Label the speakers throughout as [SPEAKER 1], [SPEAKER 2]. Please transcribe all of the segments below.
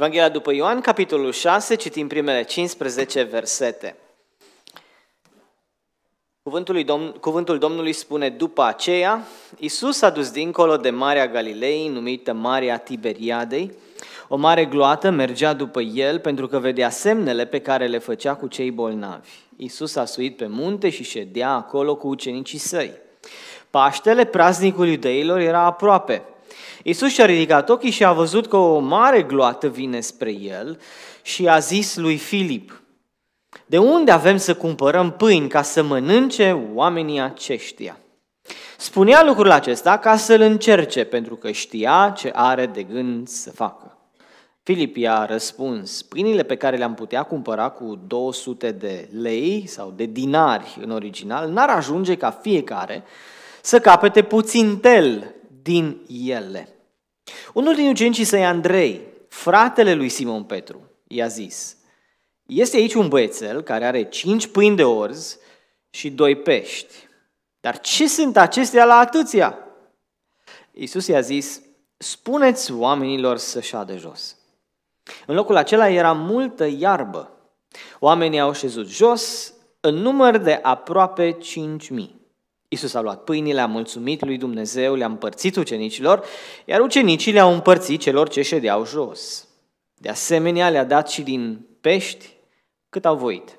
[SPEAKER 1] Evanghelia după Ioan, capitolul 6, citim primele 15 versete. Cuvântul, lui Domn, cuvântul Domnului spune, după aceea, Iisus a dus dincolo de Marea Galilei, numită Marea Tiberiadei. O mare gloată mergea după el pentru că vedea semnele pe care le făcea cu cei bolnavi. Iisus a suit pe munte și ședea acolo cu ucenicii săi. Paștele, praznicul iudeilor, era aproape. Iisus și-a ridicat ochii și a văzut că o mare gloată vine spre el și a zis lui Filip, de unde avem să cumpărăm pâini ca să mănânce oamenii aceștia? Spunea lucrul acesta ca să-l încerce, pentru că știa ce are de gând să facă. Filip i-a răspuns, pâinile pe care le-am putea cumpăra cu 200 de lei sau de dinari în original, n-ar ajunge ca fiecare să capete puțin tel din ele. Unul din ucenicii săi, Andrei, fratele lui Simon Petru, i-a zis, este aici un băiețel care are cinci pâini de orz și doi pești. Dar ce sunt acestea la atâția? Iisus i-a zis, spuneți oamenilor să șadă jos. În locul acela era multă iarbă. Oamenii au șezut jos în număr de aproape 5000. Isus a luat pâinile, le-a mulțumit lui Dumnezeu, le-a împărțit ucenicilor, iar ucenicii le-au împărțit celor ce ședeau jos. De asemenea, le-a dat și din pești cât au voit.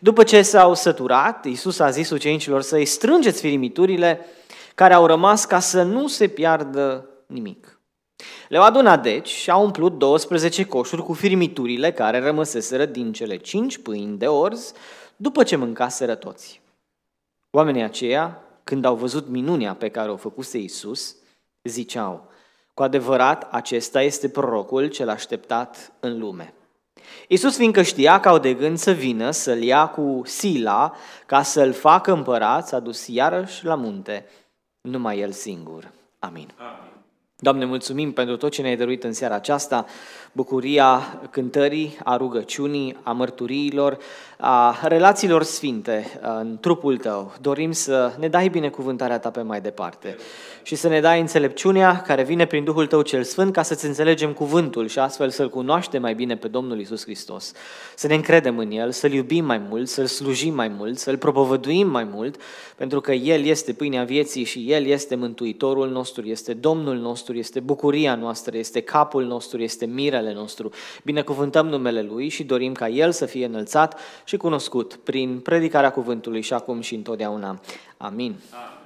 [SPEAKER 1] După ce s-au săturat, Isus a zis ucenicilor să-i strângeți firimiturile care au rămas ca să nu se piardă nimic. Le-au adunat deci și au umplut 12 coșuri cu firimiturile care rămăseseră din cele 5 pâini de orz după ce mâncaseră toți. Oamenii aceia, când au văzut minunia pe care o făcuse Iisus, ziceau, cu adevărat, acesta este prorocul cel așteptat în lume. Iisus, fiindcă știa că au de gând să vină, să-l ia cu sila, ca să-l facă împărat, s-a dus iarăși la munte, numai el singur. Amin. Amin. Doamne, mulțumim pentru tot ce ne-ai dăruit în seara aceasta, bucuria cântării, a rugăciunii, a mărturiilor, a relațiilor sfinte în trupul Tău. Dorim să ne dai binecuvântarea Ta pe mai departe și să ne dai înțelepciunea care vine prin Duhul Tău cel Sfânt ca să-ți înțelegem cuvântul și astfel să-L cunoaștem mai bine pe Domnul Isus Hristos. Să ne încredem în El, să-L iubim mai mult, să-L slujim mai mult, să-L propovăduim mai mult, pentru că El este pâinea vieții și El este Mântuitorul nostru, este Domnul nostru, este bucuria noastră, este capul nostru, este mirele nostru. Binecuvântăm numele Lui și dorim ca El să fie înălțat și cunoscut prin predicarea cuvântului și acum și întotdeauna. Amin.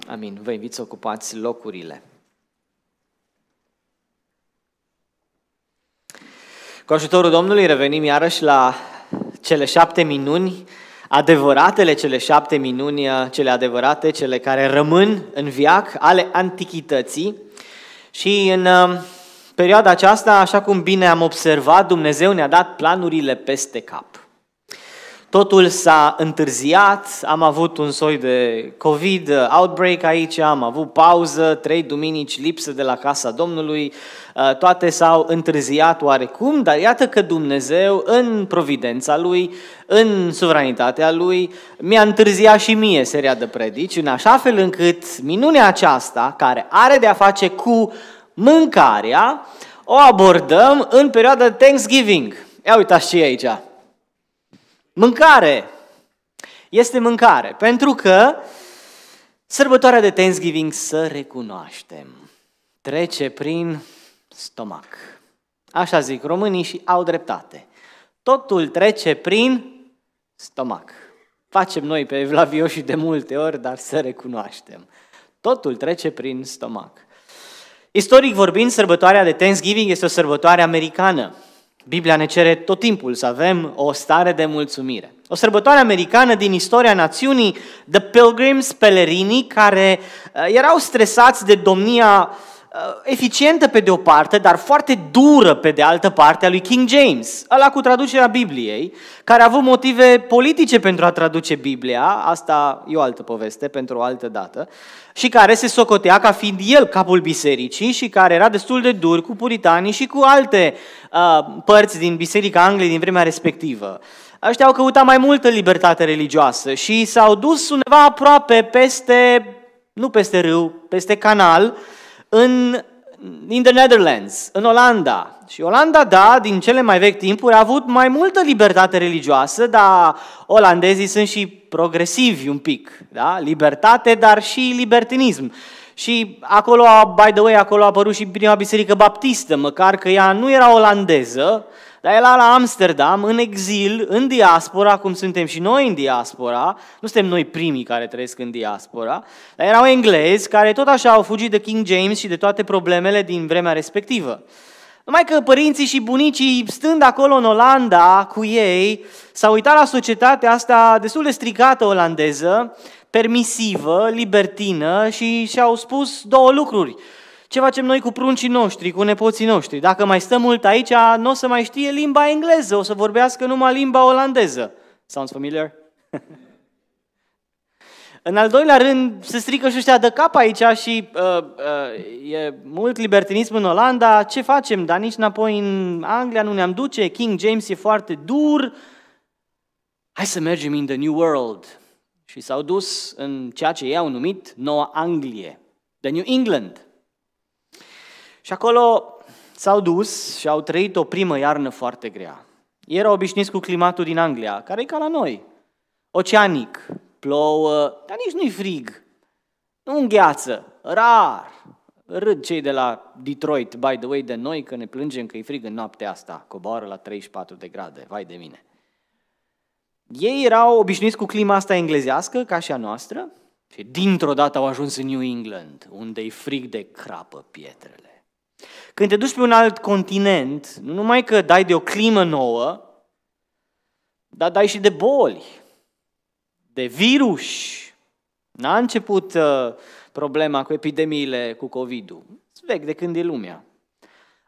[SPEAKER 1] Amin. Vă invit să ocupați locurile. Cu ajutorul Domnului revenim iarăși la cele șapte minuni, adevăratele cele șapte minuni, cele adevărate, cele care rămân în viac ale antichității. Și în uh, perioada aceasta, așa cum bine am observat, Dumnezeu ne-a dat planurile peste cap. Totul s-a întârziat, am avut un soi de COVID outbreak aici, am avut pauză, trei duminici lipsă de la casa Domnului, uh, toate s-au întârziat oarecum, dar iată că Dumnezeu, în providența Lui, în suveranitatea Lui, mi-a întârziat și mie seria de predici, în așa fel încât minunea aceasta, care are de a face cu mâncarea, o abordăm în perioada Thanksgiving. Ia uitați ce e aici. Mâncare. Este mâncare. Pentru că sărbătoarea de Thanksgiving, să recunoaștem, trece prin stomac. Așa zic românii și au dreptate. Totul trece prin stomac. Facem noi pe Evlavio și de multe ori, dar să recunoaștem. Totul trece prin stomac. Istoric vorbind, sărbătoarea de Thanksgiving este o sărbătoare americană. Biblia ne cere tot timpul să avem o stare de mulțumire. O sărbătoare americană din istoria națiunii, The Pilgrims, pelerinii, care uh, erau stresați de domnia uh, eficientă pe de o parte, dar foarte dură pe de altă parte a lui King James, ăla cu traducerea Bibliei, care a avut motive politice pentru a traduce Biblia, asta e o altă poveste pentru o altă dată, și care se socotea ca fiind el capul bisericii și care era destul de dur cu puritanii și cu alte uh, părți din Biserica Angliei din vremea respectivă. Ăștia au căutat mai multă libertate religioasă și s-au dus undeva aproape peste, nu peste râu, peste canal, în in the Netherlands, în Olanda. Și Olanda, da, din cele mai vechi timpuri, a avut mai multă libertate religioasă, dar olandezii sunt și progresivi un pic, da? Libertate, dar și libertinism. Și acolo, by the way, acolo a apărut și prima biserică baptistă, măcar că ea nu era olandeză, dar era la Amsterdam, în exil, în diaspora, cum suntem și noi în diaspora, nu suntem noi primii care trăiesc în diaspora, dar erau englezi care tot așa au fugit de King James și de toate problemele din vremea respectivă. Numai că părinții și bunicii, stând acolo în Olanda cu ei, s-au uitat la societatea asta destul de stricată olandeză, permisivă, libertină și și-au spus două lucruri. Ce facem noi cu pruncii noștri, cu nepoții noștri? Dacă mai stăm mult aici, nu o să mai știe limba engleză, o să vorbească numai limba olandeză. Sounds familiar? În al doilea rând, se strică și ăștia de cap aici și uh, uh, e mult libertinism în Olanda. Ce facem? Dar nici înapoi în Anglia nu ne-am duce. King James e foarte dur. Hai să mergem in the New World. Și s-au dus în ceea ce ei au numit Noua Anglie, the New England. Și acolo s-au dus și au trăit o primă iarnă foarte grea. Ei erau obișnuiți cu climatul din Anglia, care e ca la noi. Oceanic, plouă, dar nici nu-i frig. Nu îngheață, rar. Râd cei de la Detroit, by the way, de noi, că ne plângem că e frig în noaptea asta, coboară la 34 de grade, vai de mine. Ei erau obișnuiți cu clima asta englezească, ca și a noastră, și dintr-o dată au ajuns în New England, unde e frig de crapă pietrele. Când te duci pe un alt continent, nu numai că dai de o climă nouă, dar dai și de boli, de virus. N-a început uh, problema cu epidemiile cu COVID-ul. Vechi de când e lumea.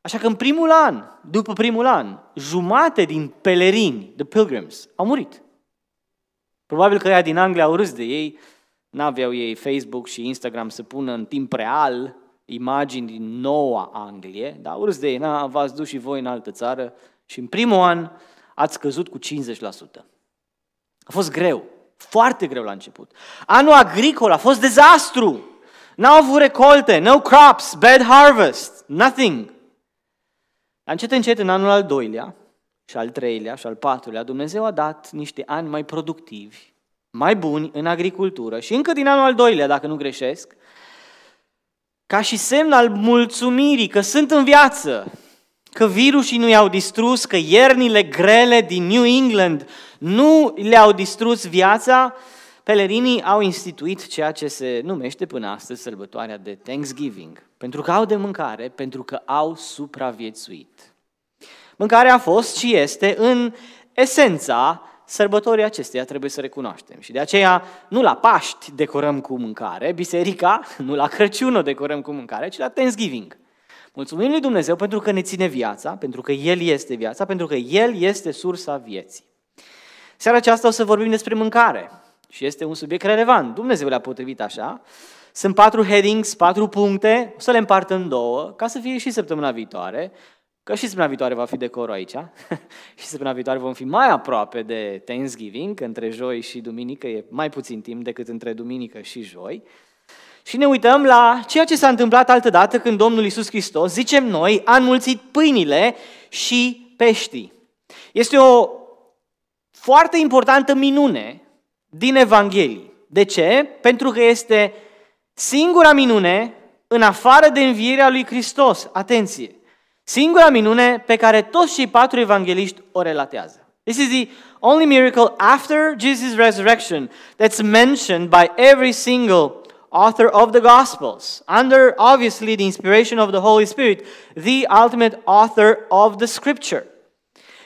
[SPEAKER 1] Așa că în primul an, după primul an, jumate din pelerini, the pilgrims, au murit. Probabil că ea din Anglia au râs de ei, n-aveau ei Facebook și Instagram să pună în timp real imagini din noua Anglie, dar au râs de ei, n v-ați dus și voi în altă țară și în primul an ați căzut cu 50%. A fost greu, foarte greu la început. Anul agricol a fost dezastru. N-au avut recolte, no crops, bad harvest, nothing. Încet, încet, în anul al doilea, și al treilea și al patrulea, Dumnezeu a dat niște ani mai productivi, mai buni în agricultură și încă din anul al doilea, dacă nu greșesc, ca și semn al mulțumirii că sunt în viață, că virusii nu i-au distrus, că iernile grele din New England nu le-au distrus viața, pelerinii au instituit ceea ce se numește până astăzi sărbătoarea de Thanksgiving, pentru că au de mâncare, pentru că au supraviețuit. Mâncarea a fost și este în esența sărbătorii acesteia, trebuie să recunoaștem. Și de aceea nu la Paști decorăm cu mâncare, biserica, nu la Crăciun o decorăm cu mâncare, ci la Thanksgiving. Mulțumim lui Dumnezeu pentru că ne ține viața, pentru că El este viața, pentru că El este sursa vieții. Seara aceasta o să vorbim despre mâncare și este un subiect relevant. Dumnezeu le-a potrivit așa. Sunt patru headings, patru puncte, o să le împart în două, ca să fie și săptămâna viitoare. Că și săptămâna viitoare va fi decorul aici și săptămâna viitoare vom fi mai aproape de Thanksgiving, că între joi și duminică e mai puțin timp decât între duminică și joi. Și ne uităm la ceea ce s-a întâmplat altă dată când Domnul Iisus Hristos, zicem noi, a înmulțit pâinile și peștii. Este o foarte importantă minune din Evanghelie. De ce? Pentru că este singura minune în afară de învierea lui Hristos. Atenție! Singura minune pe care toți cei patru evangeliști o relatează. This is the only miracle after Jesus' resurrection that's mentioned by every single author of the Gospels, under obviously the inspiration of the Holy Spirit, the ultimate author of the Scripture.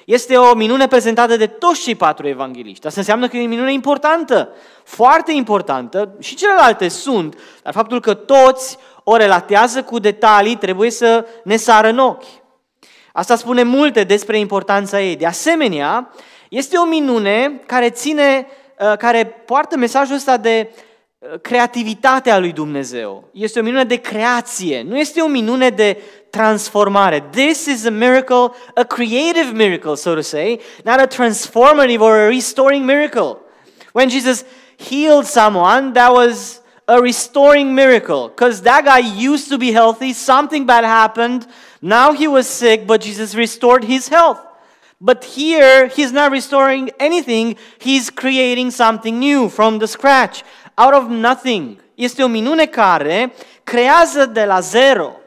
[SPEAKER 1] Este o minune prezentată de toți cei patru evangeliști. Asta înseamnă că e o minune importantă, foarte importantă, și celelalte sunt, dar faptul că toți o relatează cu detalii trebuie să ne sară în ochi. Asta spune multe despre importanța ei. De asemenea, este o minune care ține, uh, care poartă mesajul ăsta de uh, creativitatea lui Dumnezeu. Este o minune de creație, nu este o minune de transformare. This is a miracle, a creative miracle, so to say, not a transformative or a restoring miracle. When Jesus healed someone, that was a restoring miracle because that guy used to be healthy, something bad happened, now he was sick, but Jesus restored his health. But here, he's not restoring anything, he's creating something new from the scratch, out of nothing. Este o minune care creează de la zero.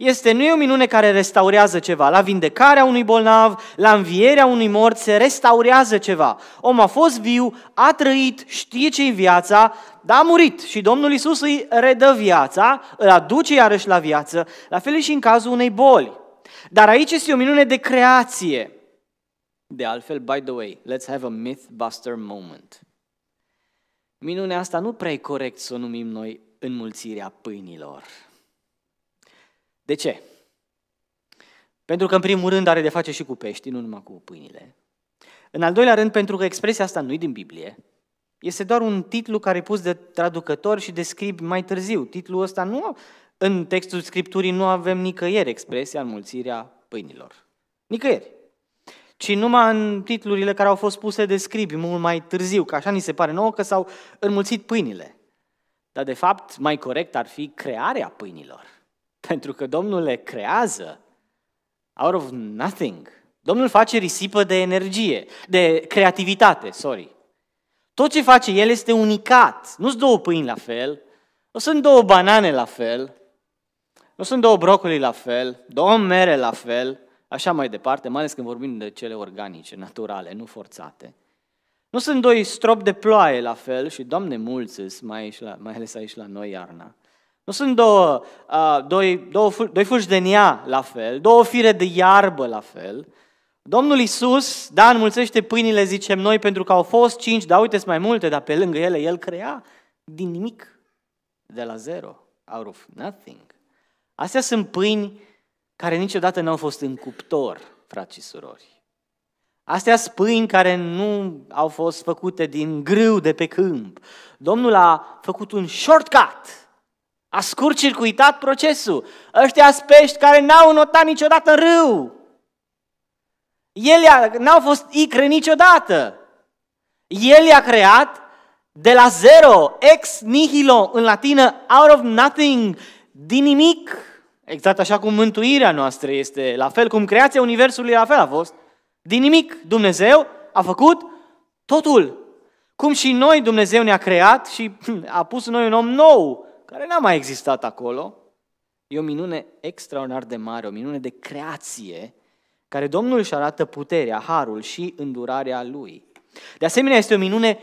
[SPEAKER 1] Este nu e o minune care restaurează ceva. La vindecarea unui bolnav, la învierea unui mort se restaurează ceva. Om a fost viu, a trăit, știe ce-i viața, dar a murit și Domnul Isus îi redă viața, îl aduce iarăși la viață, la fel și în cazul unei boli. Dar aici este o minune de creație. De altfel, by the way, let's have a myth-buster moment. Minunea asta nu prea e corect să o numim noi înmulțirea pâinilor. De ce? Pentru că, în primul rând, are de face și cu pești, nu numai cu pâinile. În al doilea rând, pentru că expresia asta nu e din Biblie, este doar un titlu care e pus de traducător și de scribi mai târziu. Titlul ăsta nu, în textul Scripturii nu avem nicăieri expresia înmulțirea pâinilor. Nicăieri. Ci numai în titlurile care au fost puse de scribi mult mai târziu, că așa ni se pare nouă că s-au înmulțit pâinile. Dar de fapt, mai corect ar fi crearea pâinilor. Pentru că Domnul le creează out of nothing. Domnul face risipă de energie, de creativitate, sorry. Tot ce face El este unicat. Nu sunt două pâini la fel, nu sunt două banane la fel, nu sunt două brocoli la fel, două mere la fel, așa mai departe, mai ales când vorbim de cele organice, naturale, nu forțate. Nu sunt doi strop de ploaie la fel și, Doamne, mulți mai, aici la, mai ales aici la noi iarna. Nu sunt două, uh, doi, două, doi fulgi de nea la fel, două fire de iarbă la fel. Domnul Isus, da, înmulțește pâinile, zicem noi, pentru că au fost cinci, dar uite mai multe, dar pe lângă ele, El crea din nimic, de la zero, out of nothing. Astea sunt pâini care niciodată n-au fost în cuptor, frați și surori. Astea sunt pâini care nu au fost făcute din grâu de pe câmp. Domnul a făcut un shortcut a scurt-circuitat procesul. Ăștia pești care n-au notat niciodată în râu. El n-au fost icre niciodată. El i-a creat de la zero, ex nihilo, în latină, out of nothing, din nimic. Exact așa cum mântuirea noastră este, la fel cum creația Universului la fel a fost. Din nimic Dumnezeu a făcut totul. Cum și noi Dumnezeu ne-a creat și a pus în noi un om nou, care n-a mai existat acolo. E o minune extraordinar de mare, o minune de creație, care Domnul își arată puterea, harul și îndurarea Lui. De asemenea, este o minune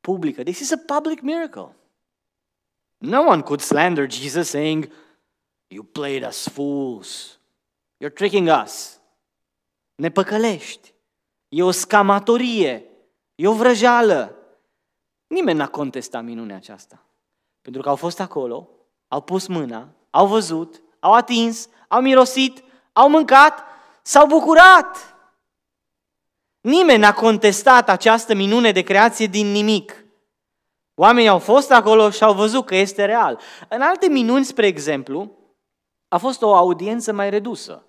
[SPEAKER 1] publică. This is a public miracle. No one could slander Jesus saying, You played us fools. You're tricking us. Ne păcălești. E o scamatorie. E o vrăjeală. Nimeni n-a contestat minunea aceasta. Pentru că au fost acolo, au pus mâna, au văzut, au atins, au mirosit, au mâncat, s-au bucurat. Nimeni n-a contestat această minune de creație din nimic. Oamenii au fost acolo și au văzut că este real. În alte minuni, spre exemplu, a fost o audiență mai redusă.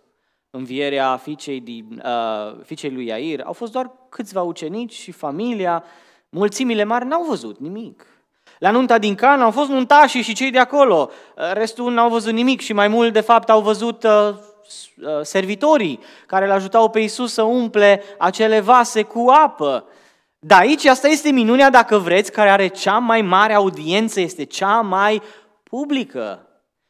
[SPEAKER 1] Învierea fiicei, din, uh, fiicei lui Iair, au fost doar câțiva ucenici și familia, mulțimile mari n-au văzut nimic. La nunta din Cana au fost nuntașii și cei de acolo. Restul n-au văzut nimic și mai mult, de fapt, au văzut uh, uh, servitorii care îl ajutau pe Isus să umple acele vase cu apă. Dar aici asta este minunea, dacă vreți, care are cea mai mare audiență, este cea mai publică.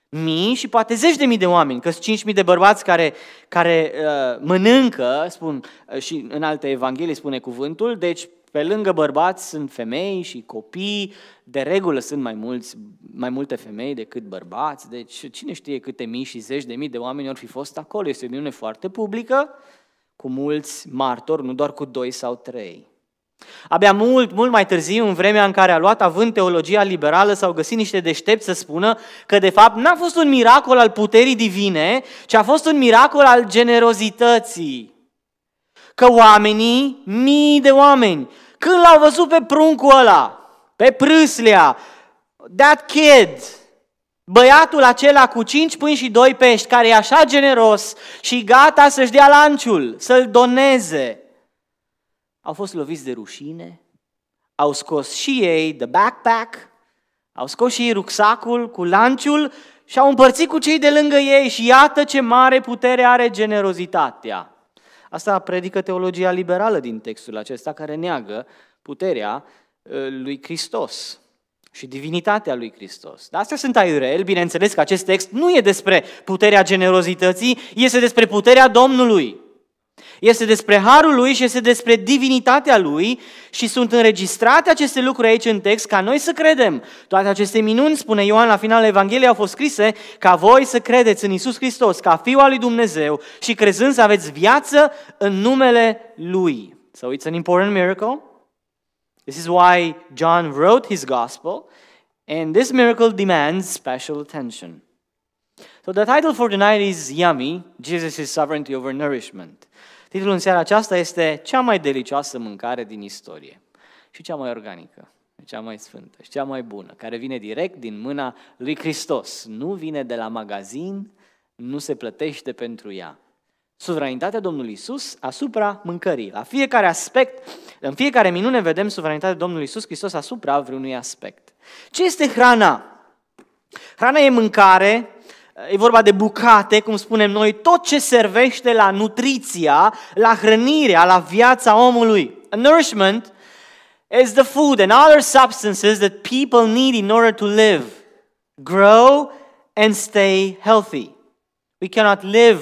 [SPEAKER 1] Mii și poate zeci de mii de oameni, că sunt cinci mii de bărbați care, care uh, mănâncă, spun, uh, și în alte evanghelii spune cuvântul, deci pe lângă bărbați sunt femei și copii, de regulă sunt mai, mulți, mai multe femei decât bărbați, deci cine știe câte mii și zeci de mii de oameni ar fi fost acolo. Este o minune foarte publică, cu mulți martori, nu doar cu doi sau trei. Abia mult, mult mai târziu, în vremea în care a luat având teologia liberală, s-au găsit niște deștepți să spună că de fapt n-a fost un miracol al puterii divine, ci a fost un miracol al generozității. Că oamenii, mii de oameni, când l-au văzut pe pruncul ăla, pe prâslea, that kid, băiatul acela cu cinci pâini și doi pești, care e așa generos și gata să-și dea lanciul, să-l doneze, au fost loviți de rușine, au scos și ei the backpack, Au scos și ei rucsacul cu lanciul și au împărțit cu cei de lângă ei și iată ce mare putere are generozitatea. Asta predică teologia liberală din textul acesta care neagă puterea uh, lui Hristos și divinitatea lui Hristos. Dar astea sunt aiurel, bineînțeles că acest text nu e despre puterea generozității, este despre puterea Domnului. Este despre harul lui și este despre divinitatea lui și sunt înregistrate aceste lucruri aici în text ca noi să credem. Toate aceste minuni, spune Ioan la finalul Evangheliei, au fost scrise ca voi să credeți în Isus Hristos, ca Fiul al lui Dumnezeu și crezând să aveți viață în numele Lui. So it's an important miracle. This is why John wrote his gospel, and this miracle demands special attention. So the title for tonight is Yummy, Jesus' sovereignty over nourishment. Titlul în seara aceasta este Cea mai delicioasă mâncare din istorie și cea mai organică, cea mai sfântă și cea mai bună, care vine direct din mâna lui Hristos. Nu vine de la magazin, nu se plătește pentru ea. Suveranitatea Domnului Isus asupra mâncării. La fiecare aspect, în fiecare minune vedem suveranitatea Domnului Isus Hristos asupra vreunui aspect. Ce este hrana? Hrana e mâncare E vorba de bucate, cum spunem noi, tot ce servește la nutriția, la hrănirea, la viața omului. A nourishment is the food and other substances that people need in order to live, grow and stay healthy. We cannot live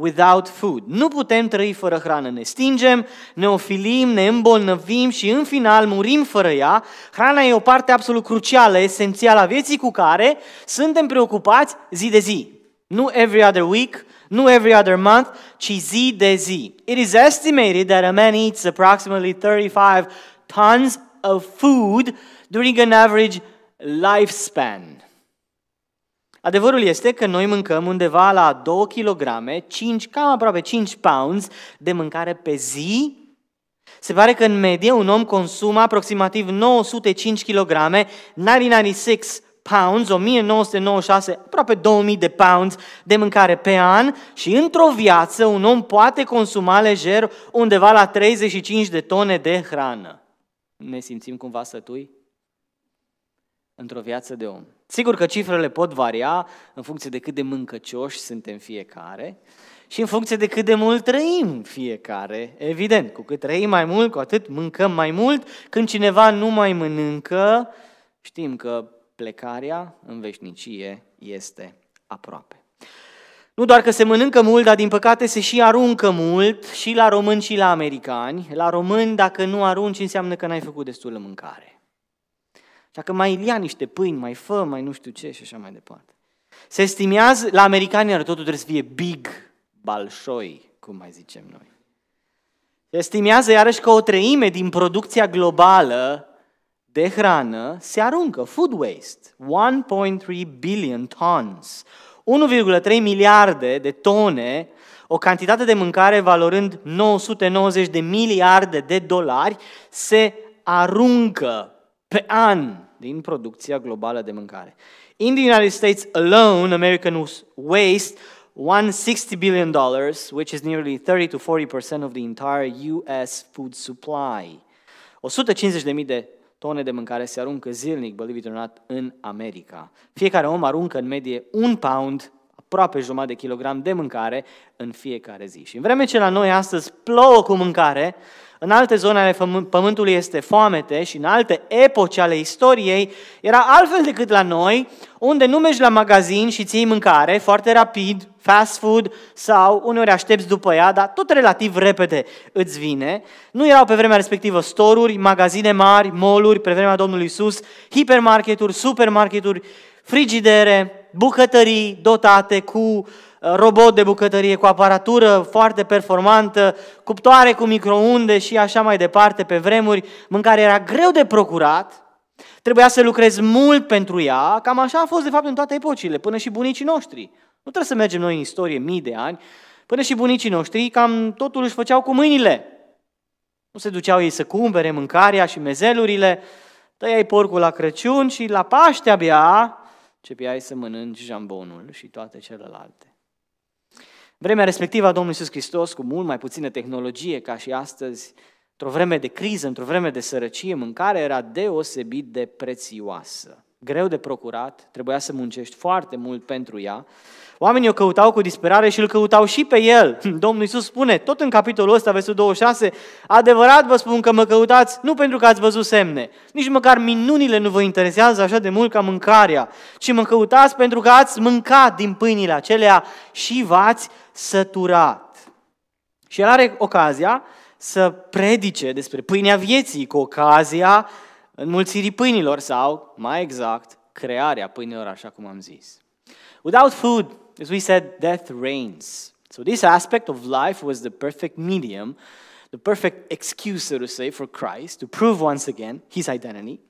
[SPEAKER 1] without food. Nu putem trăi fără hrană. Ne stingem, ne ofilim, ne îmbolnăvim și în final murim fără ea. Hrana e o parte absolut crucială, esențială a vieții cu care suntem preocupați zi de zi. Nu every other week, nu every other month, ci zi de zi. It is estimated that a man eats approximately 35 tons of food during an average lifespan. Adevărul este că noi mâncăm undeva la 2 kg, 5, cam aproape 5 pounds de mâncare pe zi. Se pare că în medie un om consumă aproximativ 905 kg, 996 pounds, 1996, aproape 2000 de pounds de mâncare pe an și într-o viață un om poate consuma lejer undeva la 35 de tone de hrană. Ne simțim cumva sătui? Într-o viață de om. Sigur că cifrele pot varia în funcție de cât de mâncăcioși suntem fiecare și în funcție de cât de mult trăim fiecare. Evident, cu cât trăim mai mult, cu atât mâncăm mai mult. Când cineva nu mai mănâncă, știm că plecarea în veșnicie este aproape. Nu doar că se mănâncă mult, dar din păcate se și aruncă mult și la români și la americani. La români, dacă nu arunci, înseamnă că n-ai făcut destulă mâncare. Așa că mai ia niște pâini, mai fă, mai nu știu ce și așa mai departe. Se estimează, la americani totul trebuie să fie big, balșoi, cum mai zicem noi. Se estimează iarăși că o treime din producția globală de hrană se aruncă, food waste, 1.3 billion tons, 1,3 miliarde de tone, o cantitate de mâncare valorând 990 de miliarde de dolari, se aruncă pe an din producția globală de mâncare. In the United States alone, American waste 160 billion dollars, which is nearly 30 to 40% of the entire US food supply. 150.000 de tone de mâncare se aruncă zilnic, believe it or not, în America. Fiecare om aruncă în medie un pound, aproape jumătate de kilogram de mâncare în fiecare zi. Și în vreme ce la noi astăzi plouă cu mâncare, în alte zone ale pământului este foamete și în alte epoci ale istoriei era altfel decât la noi, unde nu mergi la magazin și ții mâncare foarte rapid, fast food sau uneori aștepți după ea, dar tot relativ repede îți vine. Nu erau pe vremea respectivă storuri, magazine mari, moluri, pe vremea Domnului Isus, hipermarketuri, supermarketuri, frigidere, bucătării dotate cu robot de bucătărie cu aparatură foarte performantă, cuptoare cu microunde și așa mai departe pe vremuri, mâncare era greu de procurat, trebuia să lucrezi mult pentru ea, cam așa a fost de fapt în toate epocile, până și bunicii noștri. Nu trebuie să mergem noi în istorie mii de ani, până și bunicii noștri cam totul își făceau cu mâinile. Nu se duceau ei să cumpere mâncarea și mezelurile, tăiai porcul la Crăciun și la Paște abia cepiai să mănânci jambonul și toate celelalte. Vremea respectivă a Domnului Iisus Hristos, cu mult mai puțină tehnologie ca și astăzi, într-o vreme de criză, într-o vreme de sărăcie, mâncarea era deosebit de prețioasă. Greu de procurat, trebuia să muncești foarte mult pentru ea. Oamenii o căutau cu disperare și îl căutau și pe el. Domnul Iisus spune, tot în capitolul ăsta, versetul 26, adevărat vă spun că mă căutați nu pentru că ați văzut semne, nici măcar minunile nu vă interesează așa de mult ca mâncarea, ci mă căutați pentru că ați mâncat din pâinile acelea și v-ați săturat. Și el are ocazia să predice despre pâinea vieții cu ocazia înmulțirii pâinilor sau, mai exact, crearea pâinilor, așa cum am zis. Without food, as we said, death reigns. So this aspect of life was the perfect medium, the perfect excuse, so to say, for Christ to prove once again his identity,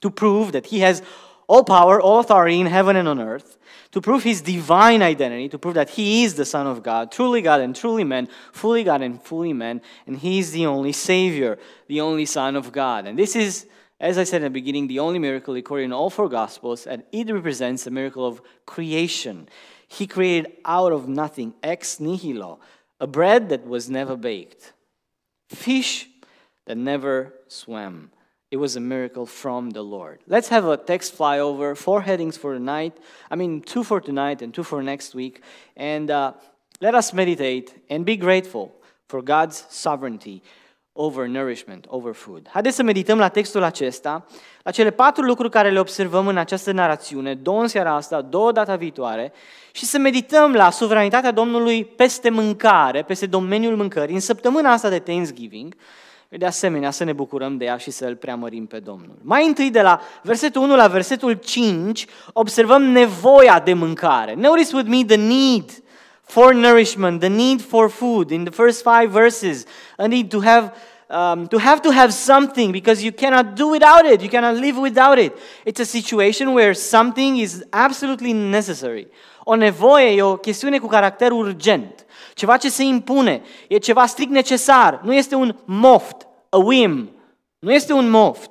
[SPEAKER 1] to prove that he has all power, all authority in heaven and on earth, to prove his divine identity, to prove that he is the Son of God, truly God and truly man, fully God and fully man, and he is the only Savior, the only Son of God. And this is, as I said in the beginning, the only miracle recorded in all four Gospels, and it represents the miracle of creation. He created out of nothing, ex nihilo, a bread that was never baked, fish that never swam it was a miracle from the Lord. Let's have a text flyover, four headings for tonight. I mean, two for tonight and two for next week. And uh, let us meditate and be grateful for God's sovereignty over nourishment, over food. Haideți să medităm la textul acesta, la cele patru lucruri care le observăm în această narațiune, două în seara asta, două data viitoare, și să medităm la suveranitatea Domnului peste mâncare, peste domeniul mâncării, în săptămâna asta de Thanksgiving, de asemenea să ne bucurăm de ea și să îl preamărim pe Domnul. Mai întâi de la versetul 1 la versetul 5 observăm nevoia de mâncare. Notice with me the need for nourishment, the need for food in the first five verses. A need to have um, to have to have something because you cannot do without it. You cannot live without it. It's a situation where something is absolutely necessary. O nevoie e o chestiune cu caracter urgent ceva ce se impune, e ceva strict necesar, nu este un moft, a whim, nu este un moft.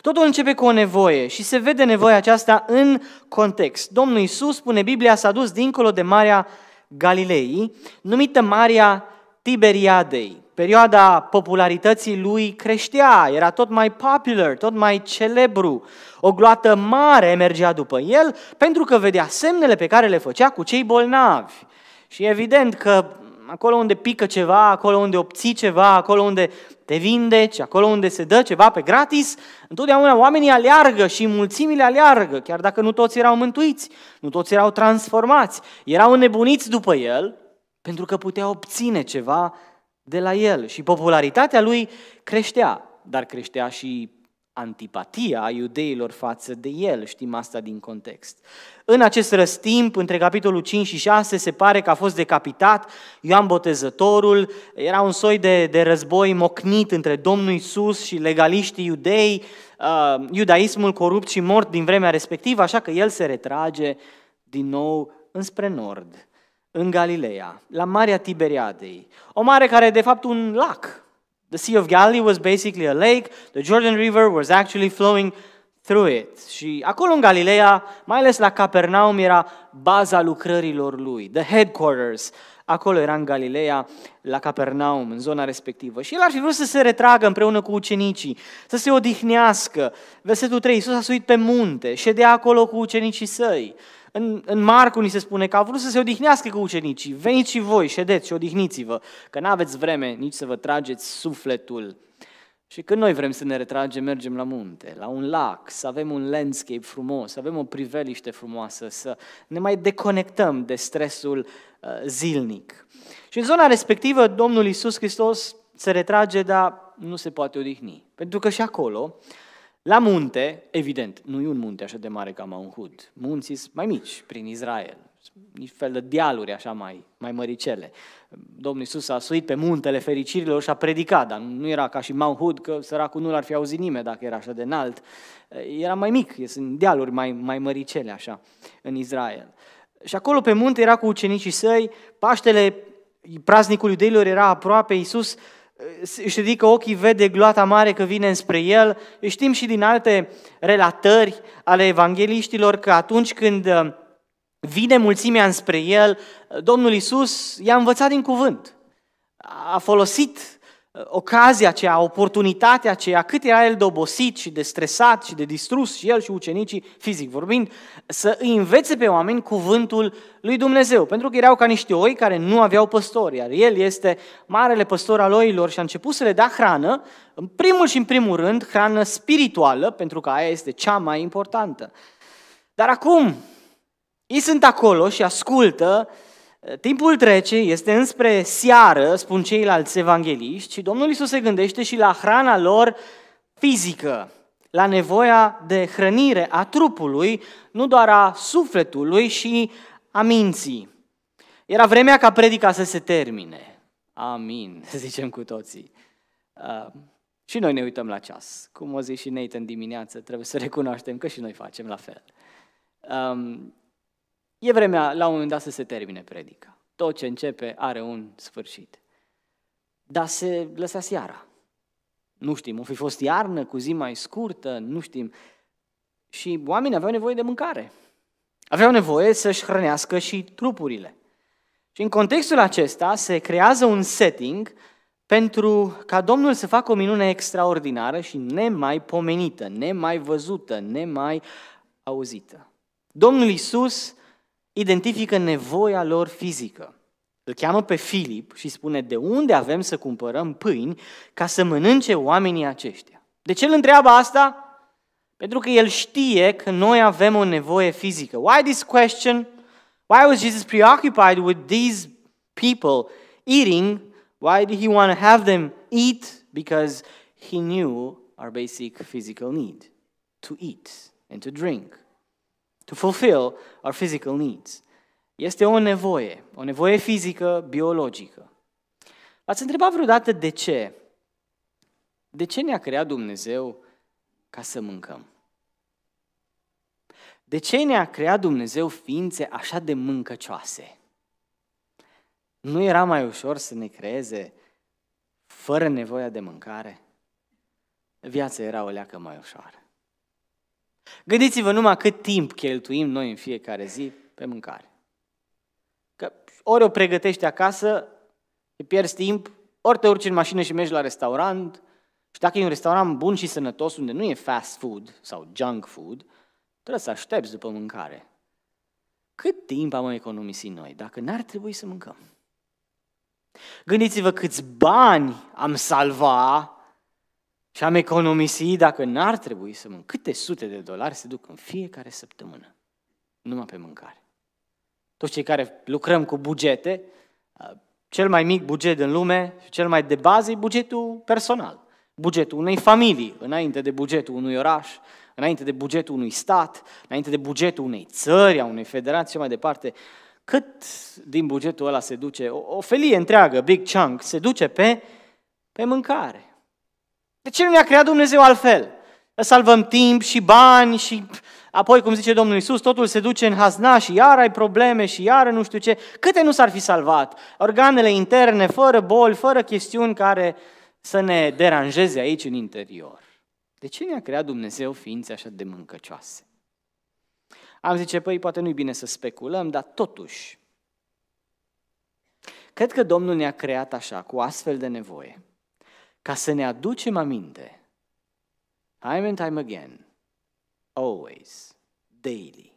[SPEAKER 1] Totul începe cu o nevoie și se vede nevoia aceasta în context. Domnul Iisus, spune Biblia, s-a dus dincolo de Marea Galilei, numită Marea Tiberiadei. Perioada popularității lui creștea, era tot mai popular, tot mai celebru. O gloată mare mergea după el pentru că vedea semnele pe care le făcea cu cei bolnavi. Și evident că acolo unde pică ceva, acolo unde obții ceva, acolo unde te vindeci, acolo unde se dă ceva pe gratis, întotdeauna oamenii aleargă și mulțimile aleargă, chiar dacă nu toți erau mântuiți, nu toți erau transformați, erau înnebuniți după el, pentru că putea obține ceva de la el. Și popularitatea lui creștea, dar creștea și antipatia iudeilor față de el, știm asta din context. În acest răstimp, între capitolul 5 și 6, se pare că a fost decapitat Ioan Botezătorul, era un soi de, de război mocnit între Domnul Isus și legaliștii iudei, uh, iudaismul corupt și mort din vremea respectivă, așa că el se retrage din nou înspre nord, în Galileea, la Marea Tiberiadei, o mare care e de fapt un lac, The Sea of Galilee was basically a lake. The Jordan River was actually flowing through it. Și acolo în Galileea, mai ales la Capernaum, era baza lucrărilor lui, the headquarters. Acolo era în Galileea, la Capernaum, în zona respectivă. Și el ar fi vrut să se retragă împreună cu ucenicii, să se odihnească. Versetul 3, Iisus a suit pe munte, ședea acolo cu ucenicii săi. În, în Marcu ni se spune că a vrut să se odihnească cu ucenicii. Veniți și voi, ședeți și odihniți-vă, că nu aveți vreme nici să vă trageți sufletul. Și când noi vrem să ne retragem, mergem la munte, la un lac, să avem un landscape frumos, să avem o priveliște frumoasă, să ne mai deconectăm de stresul uh, zilnic. Și în zona respectivă, Domnul Iisus Hristos se retrage, dar nu se poate odihni. Pentru că și acolo la munte, evident, nu e un munte așa de mare ca Mount Hood. Munții sunt mai mici prin Israel. Nici fel de dealuri așa mai, mai măricele. Domnul Iisus a suit pe muntele fericirilor și a predicat, dar nu era ca și Mount Hood, că săracul nu l-ar fi auzit nimeni dacă era așa de înalt. Era mai mic, sunt dealuri mai, mai măricele așa în Israel. Și acolo pe munte era cu ucenicii săi, Paștele, praznicul iudeilor era aproape, Iisus își ridică ochii, vede gloata mare că vine înspre el. Știm și din alte relatări ale evangeliștilor că atunci când uh, vine mulțimea înspre el, Domnul Isus i-a învățat din cuvânt. A folosit ocazia aceea, oportunitatea aceea, cât era el de obosit și de stresat și de distrus și el și ucenicii, fizic vorbind, să îi învețe pe oameni cuvântul lui Dumnezeu. Pentru că erau ca niște oi care nu aveau păstori, iar el este marele păstor al oilor și a început să le dea hrană, în primul și în primul rând, hrană spirituală, pentru că aia este cea mai importantă. Dar acum, ei sunt acolo și ascultă Timpul trece, este înspre seară, spun ceilalți evangeliști, și Domnul Isus se gândește și la hrana lor fizică, la nevoia de hrănire a trupului, nu doar a sufletului și a minții. Era vremea ca predica să se termine. Amin, zicem cu toții. Uh, și noi ne uităm la ceas. Cum o zi și Nathan dimineață, trebuie să recunoaștem că și noi facem la fel. Um, E vremea la un moment dat să se termine predica. Tot ce începe are un sfârșit. Dar se lăsa seara. Nu știm, o fi fost iarnă cu zi mai scurtă, nu știm. Și oamenii aveau nevoie de mâncare. Aveau nevoie să-și hrănească și trupurile. Și în contextul acesta se creează un setting pentru ca Domnul să facă o minune extraordinară și nemai pomenită, nemai văzută, nemai auzită. Domnul Isus identifică nevoia lor fizică. Îl cheamă pe Filip și spune de unde avem să cumpărăm pâini ca să mănânce oamenii aceștia. De ce îl întreabă asta? Pentru că el știe că noi avem o nevoie fizică. Why this question? Why was Jesus preoccupied with these people eating? Why did he want to have them eat? Because he knew our basic physical need to eat and to drink to fulfill our physical needs. Este o nevoie, o nevoie fizică, biologică. Ați întrebat vreodată de ce? De ce ne-a creat Dumnezeu ca să mâncăm? De ce ne-a creat Dumnezeu ființe așa de mâncăcioase? Nu era mai ușor să ne creeze fără nevoia de mâncare? Viața era o leacă mai ușoară. Gândiți-vă numai cât timp cheltuim noi în fiecare zi pe mâncare. Că ori o pregătești acasă, te pierzi timp, ori te urci în mașină și mergi la restaurant, și dacă e un restaurant bun și sănătos, unde nu e fast food sau junk food, trebuie să aștepți după mâncare. Cât timp am economisit noi dacă n-ar trebui să mâncăm? Gândiți-vă câți bani am salva și am economisit dacă n-ar trebui să mănânc. Câte sute de dolari se duc în fiecare săptămână numai pe mâncare. Toți cei care lucrăm cu bugete, cel mai mic buget din lume și cel mai de bază e bugetul personal. Bugetul unei familii, înainte de bugetul unui oraș, înainte de bugetul unui stat, înainte de bugetul unei țări, a unei federații și mai departe. Cât din bugetul ăla se duce, o, o felie întreagă, big chunk, se duce pe, pe mâncare. De ce nu ne-a creat Dumnezeu altfel? Să salvăm timp și bani și apoi, cum zice Domnul Isus, totul se duce în hazna și iar ai probleme și iar nu știu ce. Câte nu s-ar fi salvat? Organele interne, fără boli, fără chestiuni care să ne deranjeze aici în interior. De ce ne-a creat Dumnezeu ființe așa de mâncăcioase? Am zice, păi poate nu-i bine să speculăm, dar totuși, cred că Domnul ne-a creat așa, cu astfel de nevoie ca să ne aducem aminte, time and time again, always, daily,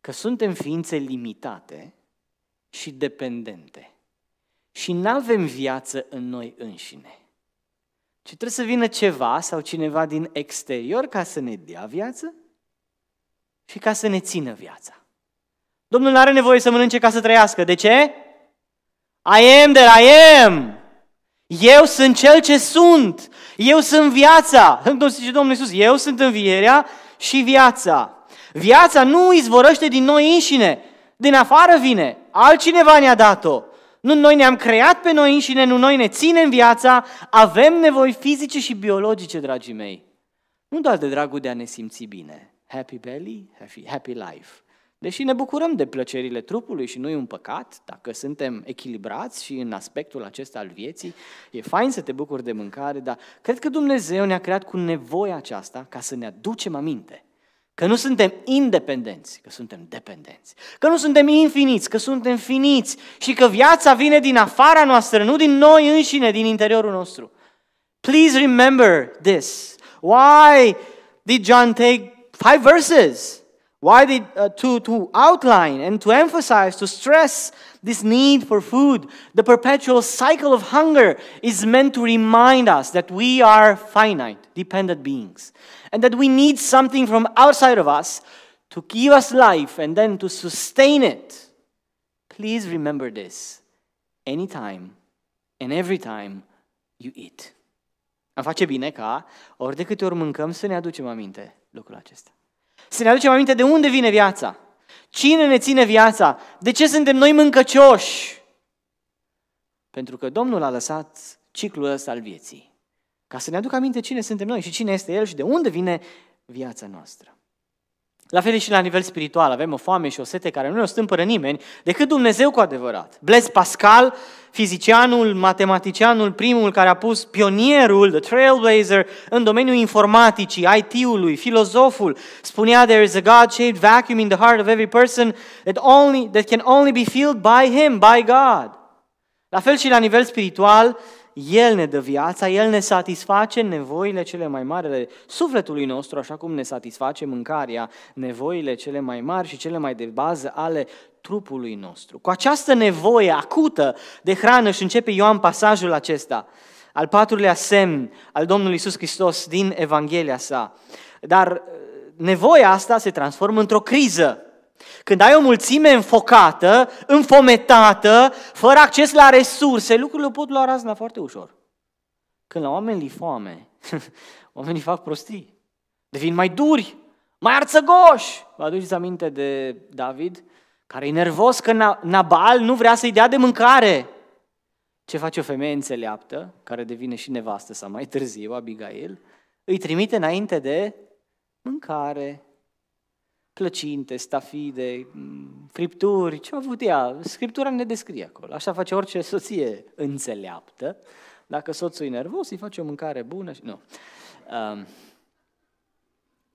[SPEAKER 1] că suntem ființe limitate și dependente și nu avem viață în noi înșine. Ci trebuie să vină ceva sau cineva din exterior ca să ne dea viață și ca să ne țină viața. Domnul nu are nevoie să mănânce ca să trăiască. De ce? I am that I am. Eu sunt cel ce sunt. Eu sunt viața. Zice Domnul Iisus, eu sunt învierea și viața. Viața nu izvorăște din noi înșine. Din afară vine. Altcineva ne-a dat-o. Nu noi ne-am creat pe noi înșine, nu noi ne ținem viața, avem nevoi fizice și biologice, dragii mei. Nu doar de dragul de a ne simți bine. Happy belly, happy, happy life. Deși ne bucurăm de plăcerile trupului și nu e un păcat, dacă suntem echilibrați și în aspectul acesta al vieții, e fain să te bucuri de mâncare, dar cred că Dumnezeu ne-a creat cu nevoia aceasta ca să ne aducem aminte că nu suntem independenți, că suntem dependenți, că nu suntem infiniți, că suntem finiți și că viața vine din afara noastră, nu din noi înșine, din interiorul nostru. Please remember this. Why did John take five verses? Why did uh, to, to outline and to emphasize, to stress this need for food? The perpetual cycle of hunger is meant to remind us that we are finite, dependent beings, and that we need something from outside of us to give us life and then to sustain it. Please remember this anytime and every time you eat. Am face bine ca ori de câte ori mâncăm să ne aducem aminte lucrul acesta. Să ne aducem aminte de unde vine viața. Cine ne ține viața? De ce suntem noi mâncăcioși? Pentru că Domnul a lăsat ciclul ăsta al vieții. Ca să ne aducă aminte cine suntem noi și cine este El și de unde vine viața noastră. La fel și la nivel spiritual, avem o foame și o sete care nu ne o stâmpără nimeni decât Dumnezeu cu adevărat. Blaise Pascal, fizicianul, matematicianul, primul care a pus pionierul, the trailblazer, în domeniul informaticii, IT-ului, filozoful, spunea there is a God-shaped vacuum in the heart of every person that, only, that can only be filled by Him, by God. La fel și la nivel spiritual, el ne dă viața, El ne satisface nevoile cele mai mari ale sufletului nostru, așa cum ne satisface mâncarea, nevoile cele mai mari și cele mai de bază ale trupului nostru. Cu această nevoie acută de hrană și începe Ioan pasajul acesta, al patrulea semn al Domnului Isus Hristos din Evanghelia sa. Dar nevoia asta se transformă într-o criză. Când ai o mulțime înfocată, înfometată, fără acces la resurse, lucrurile pot lua razna foarte ușor. Când la oameni li foame, oamenii fac prostii. Devin mai duri, mai arțăgoși. Vă aduceți aminte de David, care e nervos că Nabal nu vrea să-i dea de mâncare. Ce face o femeie înțeleaptă, care devine și nevastă sau mai târziu, Abigail? Îi trimite înainte de mâncare plăcinte, stafide, fripturi, ce a avut ea. Scriptura ne descrie acolo. Așa face orice soție înțeleaptă. Dacă soțul e nervos, îi face o mâncare bună și nu. Um,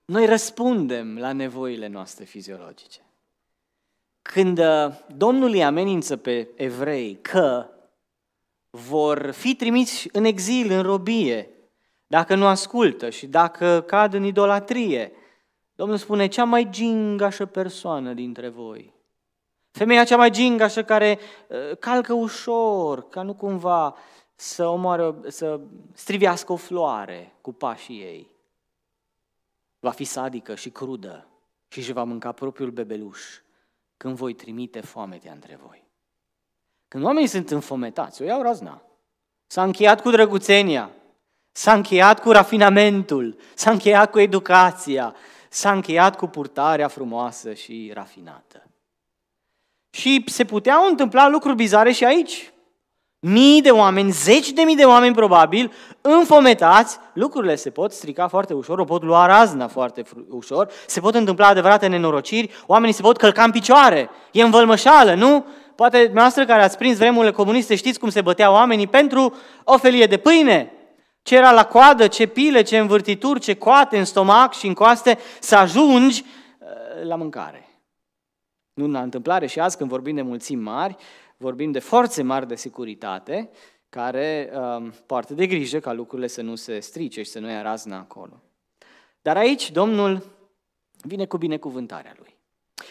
[SPEAKER 1] noi răspundem la nevoile noastre fiziologice. Când uh, Domnul îi amenință pe evrei că vor fi trimiți în exil, în robie, dacă nu ascultă și dacă cad în idolatrie, Domnul spune, cea mai gingașă persoană dintre voi. Femeia cea mai gingașă care uh, calcă ușor, ca nu cumva să omoară, să strivească o floare cu pașii ei. Va fi sadică și crudă și își va mânca propriul bebeluș când voi trimite foametea între voi. Când oamenii sunt înfometați, o iau razna. S-a încheiat cu drăguțenia, s-a încheiat cu rafinamentul, s-a încheiat cu educația, s-a încheiat cu purtarea frumoasă și rafinată. Și se puteau întâmpla lucruri bizare și aici. Mii de oameni, zeci de mii de oameni probabil, înfometați, lucrurile se pot strica foarte ușor, o pot lua razna foarte ușor, se pot întâmpla adevărate nenorociri, oamenii se pot călca în picioare, e învălmășală, nu? Poate noastră care ați prins vremurile comuniste știți cum se băteau oamenii pentru o felie de pâine, ce era la coadă, ce pile, ce învârtituri, ce coate în stomac și în coaste, să ajungi uh, la mâncare. Nu la întâmplare și azi când vorbim de mulțimi mari, vorbim de forțe mari de securitate care um, poartă de grijă ca lucrurile să nu se strice și să nu ia razna acolo. Dar aici Domnul vine cu binecuvântarea Lui.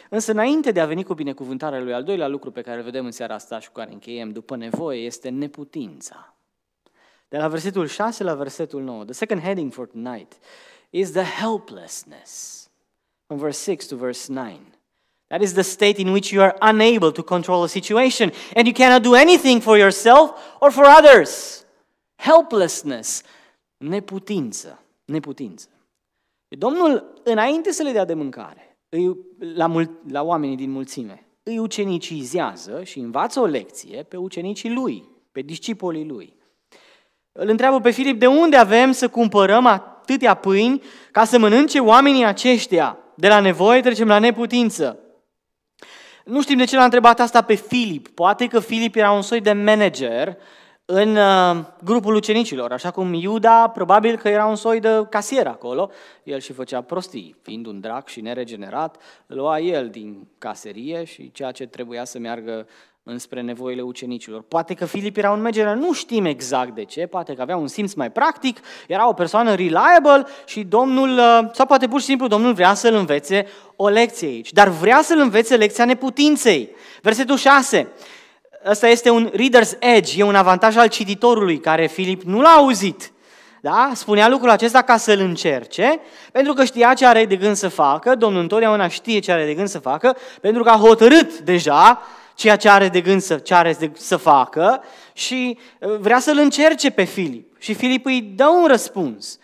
[SPEAKER 1] Însă înainte de a veni cu binecuvântarea Lui, al doilea lucru pe care îl vedem în seara asta și cu care încheiem după nevoie este neputința. De la versetul 6 la versetul 9. The second heading for tonight is the helplessness. From verse 6 to verse 9. That is the state in which you are unable to control a situation and you cannot do anything for yourself or for others. Helplessness. Neputință. Neputință. Domnul, înainte să le dea de mâncare, îi, la, mul, la oamenii din mulțime, îi ucenicizează și învață o lecție pe ucenicii lui, pe discipolii lui. Îl întreabă pe Filip de unde avem să cumpărăm atâtea pâini ca să mănânce oamenii aceștia. De la nevoie trecem la neputință. Nu știm de ce l-a întrebat asta pe Filip. Poate că Filip era un soi de manager în uh, grupul ucenicilor, așa cum Iuda probabil că era un soi de casier acolo. El și făcea prostii, fiind un drac și neregenerat, lua el din caserie și ceea ce trebuia să meargă înspre nevoile ucenicilor. Poate că Filip era un meger, nu știm exact de ce, poate că avea un simț mai practic, era o persoană reliable și Domnul, uh, sau poate pur și simplu Domnul vrea să-l învețe o lecție aici. Dar vrea să-l învețe lecția neputinței. Versetul 6. Ăsta este un reader's edge, e un avantaj al cititorului care Filip nu l-a auzit. Da? Spunea lucrul acesta ca să-l încerce, pentru că știa ce are de gând să facă, Domnul întotdeauna știe ce are de gând să facă, pentru că a hotărât deja ceea ce are de gând să, ce are de, să facă și uh, vrea să-l încerce pe Filip. Și Filip îi dă un răspuns.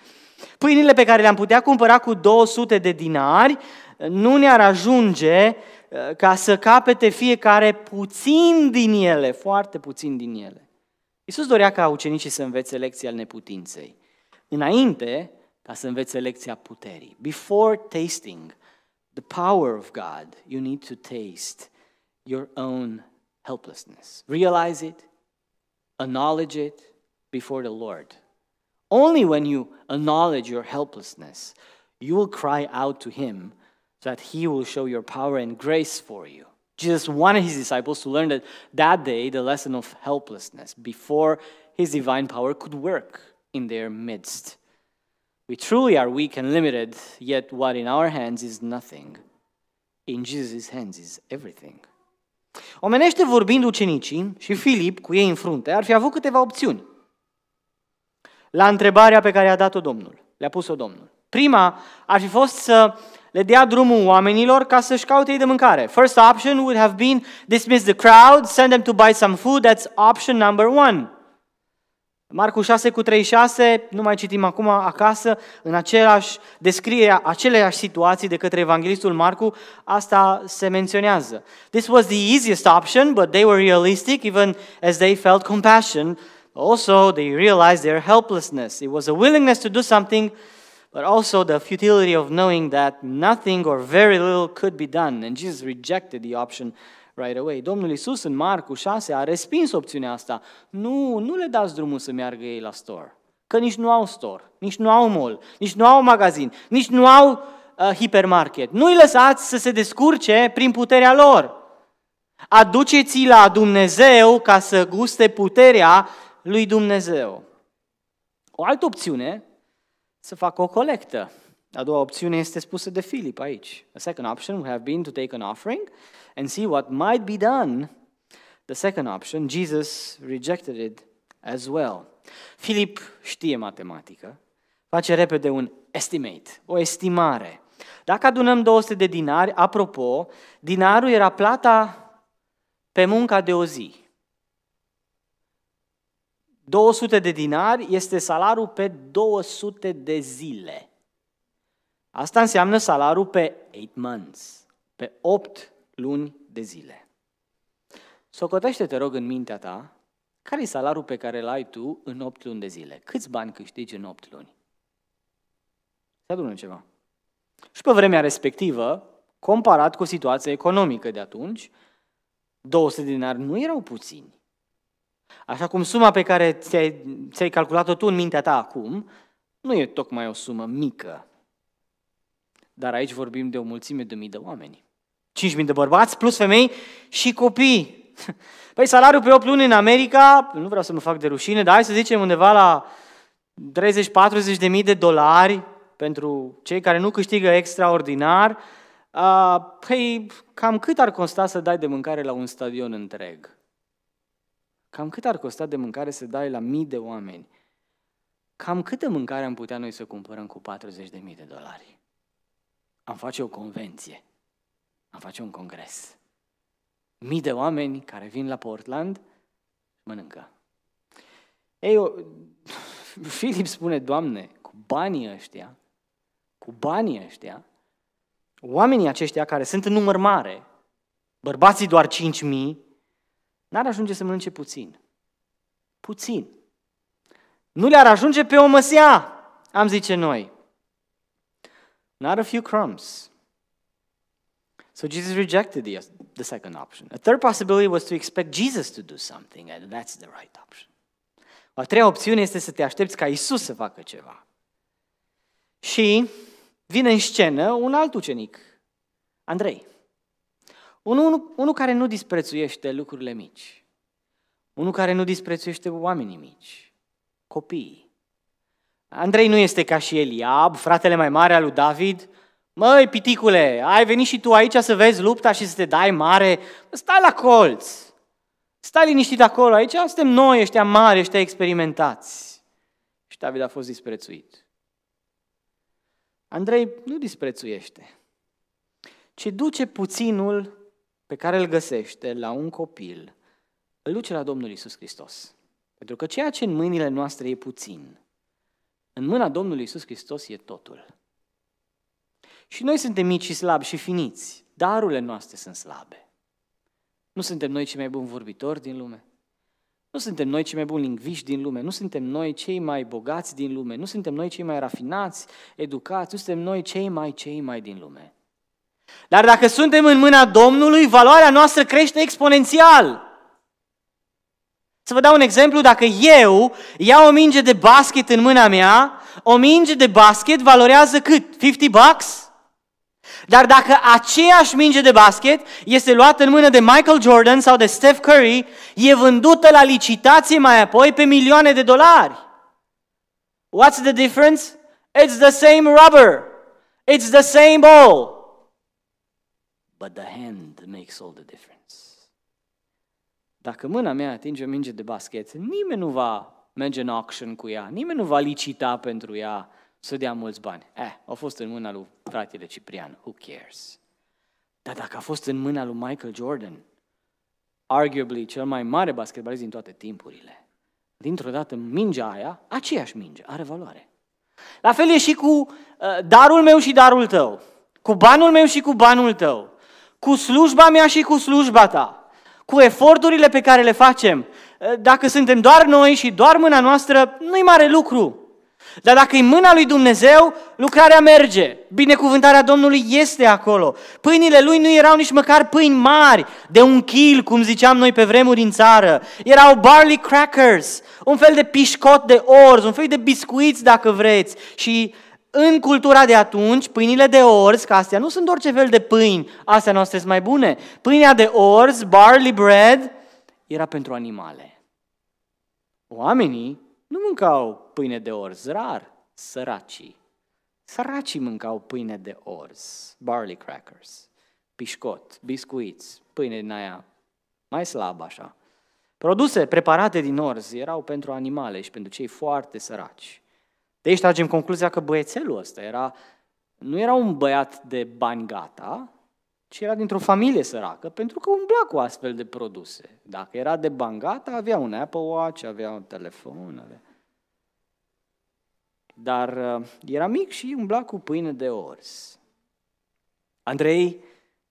[SPEAKER 1] Pâinile pe care le-am putea cumpăra cu 200 de dinari uh, nu ne-ar ajunge uh, ca să capete fiecare puțin din ele, foarte puțin din ele. Iisus dorea ca ucenicii să învețe lecția al neputinței. Înainte ca să învețe lecția puterii. Before tasting the power of God, you need to taste your own helplessness. Realize it, acknowledge it before the Lord. Only when you acknowledge your helplessness, you will cry out to Him so that He will show your power and grace for you. Jesus wanted His disciples to learn that that day the lesson of helplessness before His divine power could work in their midst. We truly are weak and limited, yet what in our hands is nothing, in Jesus' hands is everything. Omenește vorbind ucenicii și Filip cu ei în frunte ar fi avut câteva opțiuni. La întrebarea pe care a dat-o Domnul, le-a pus-o Domnul. Prima ar fi fost să le dea drumul oamenilor ca să-și caute ei de mâncare. First option would have been dismiss the crowd, send them to buy some food. That's option number one. Marcu 6 cu 36, nu mai citim acum acasă, în același descriere aceleași situații de către evanghelistul Marcu, asta se menționează. This was the easiest option, but they were realistic even as they felt compassion. Also, they realized their helplessness. It was a willingness to do something, but also the futility of knowing that nothing or very little could be done. And Jesus rejected the option right away. Domnul Iisus în Marcu 6 a respins opțiunea asta. Nu, nu le dați drumul să meargă ei la store. Că nici nu au store, nici nu au mall, nici nu au magazin, nici nu au uh, hipermarket. Nu îi lăsați să se descurce prin puterea lor. Aduceți-i la Dumnezeu ca să guste puterea lui Dumnezeu. O altă opțiune, să facă o colectă. A doua opțiune este spusă de Filip aici. A second option would have been to take an offering and see what might be done. The second option, Jesus rejected it as well. Filip știe matematică, face repede un estimate, o estimare. Dacă adunăm 200 de dinari, apropo, dinarul era plata pe munca de o zi. 200 de dinari este salariul pe 200 de zile. Asta înseamnă salariul pe 8 months, pe 8 luni de zile. Socotește, te rog, în mintea ta, care e salariul pe care îl ai tu în 8 luni de zile? Câți bani câștigi în 8 luni? Se adună ceva. Și pe vremea respectivă, comparat cu situația economică de atunci, 200 de dinari nu erau puțini. Așa cum suma pe care ți-ai, ți-ai calculat-o tu în mintea ta acum, nu e tocmai o sumă mică. Dar aici vorbim de o mulțime de mii de oameni. 5.000 de bărbați plus femei și copii. Păi salariul pe 8 luni în America, nu vreau să mă fac de rușine, dar hai să zicem undeva la 30-40 de mii de dolari pentru cei care nu câștigă extraordinar. Păi cam cât ar costa să dai de mâncare la un stadion întreg? Cam cât ar costa de mâncare să dai la mii de oameni? Cam câtă mâncare am putea noi să cumpărăm cu 40 de mii de dolari? Am face o convenție am face un congres. Mii de oameni care vin la Portland mănâncă. Ei, eu, Filip spune, Doamne, cu banii ăștia, cu banii ăștia, oamenii aceștia care sunt în număr mare, bărbații doar 5 mii, n-ar ajunge să mănânce puțin. Puțin. Nu le-ar ajunge pe o măsea, am zice noi. Not a few crumbs. So Jesus rejected the, the second option. A third possibility was to expect Jesus to do something, and that's the right option. O a treia opțiune este să te aștepți ca Isus să facă ceva. Și vine în scenă un alt ucenic, Andrei. Unul, unul care nu disprețuiește lucrurile mici. Unul care nu disprețuiește oamenii mici. Copiii. Andrei nu este ca și Eliab, fratele mai mare al lui David. Măi, piticule, ai venit și tu aici să vezi lupta și să te dai mare? Stai la colț. Stai liniștit acolo, aici suntem noi, ăștia mari, ăștia experimentați. Și David a fost disprețuit. Andrei nu disprețuiește, ci duce puținul pe care îl găsește la un copil, îl duce la Domnul Isus Hristos. Pentru că ceea ce în mâinile noastre e puțin, în mâna Domnului Isus Hristos e totul. Și noi suntem mici și slabi și finiți. Darurile noastre sunt slabe. Nu suntem noi cei mai buni vorbitori din lume. Nu suntem noi cei mai buni lingviști din lume, nu suntem noi cei mai bogați din lume, nu suntem noi cei mai rafinați, educați, nu suntem noi cei mai, cei mai din lume. Dar dacă suntem în mâna Domnului, valoarea noastră crește exponențial. Să vă dau un exemplu, dacă eu iau o minge de basket în mâna mea, o minge de basket valorează cât? 50 bucks? Dar dacă aceeași minge de basket este luată în mână de Michael Jordan sau de Steph Curry, e vândută la licitație mai apoi pe milioane de dolari. What's the difference? It's the same rubber. It's the same ball. But the hand makes all the difference. Dacă mâna mea atinge o minge de basket, nimeni nu va merge în auction cu ea, nimeni nu va licita pentru ea să dea mulți bani. Eh, au fost în mâna lui fratele Ciprian, who cares? Dar dacă a fost în mâna lui Michael Jordan, arguably cel mai mare basketbalist din toate timpurile, dintr-o dată mingea aia, aceeași minge, are valoare. La fel e și cu uh, darul meu și darul tău, cu banul meu și cu banul tău, cu slujba mea și cu slujba ta, cu eforturile pe care le facem. Uh, dacă suntem doar noi și doar mâna noastră, nu-i mare lucru. Dar dacă e mâna lui Dumnezeu, lucrarea merge. Binecuvântarea Domnului este acolo. Pâinile lui nu erau nici măcar pâini mari, de un kil, cum ziceam noi pe vremuri în țară. Erau barley crackers, un fel de pișcot de orz, un fel de biscuiți dacă vreți. Și în cultura de atunci, pâinile de orz, că astea nu sunt orice fel de pâini, astea noastre sunt mai bune. Pâinea de orz, barley bread, era pentru animale. Oamenii nu mâncau pâine de orz, rar, săracii. Săracii mâncau pâine de orz, barley crackers, pișcot, biscuiți, pâine din aia mai slabă așa. Produse preparate din orz erau pentru animale și pentru cei foarte săraci. De aici tragem concluzia că băiețelul ăsta era, nu era un băiat de bani gata, ci era dintr-o familie săracă, pentru că umbla cu astfel de produse. Dacă era de bangata, avea un Apple Watch, avea un telefon, avea... Dar uh, era mic și umbla cu pâine de orz. Andrei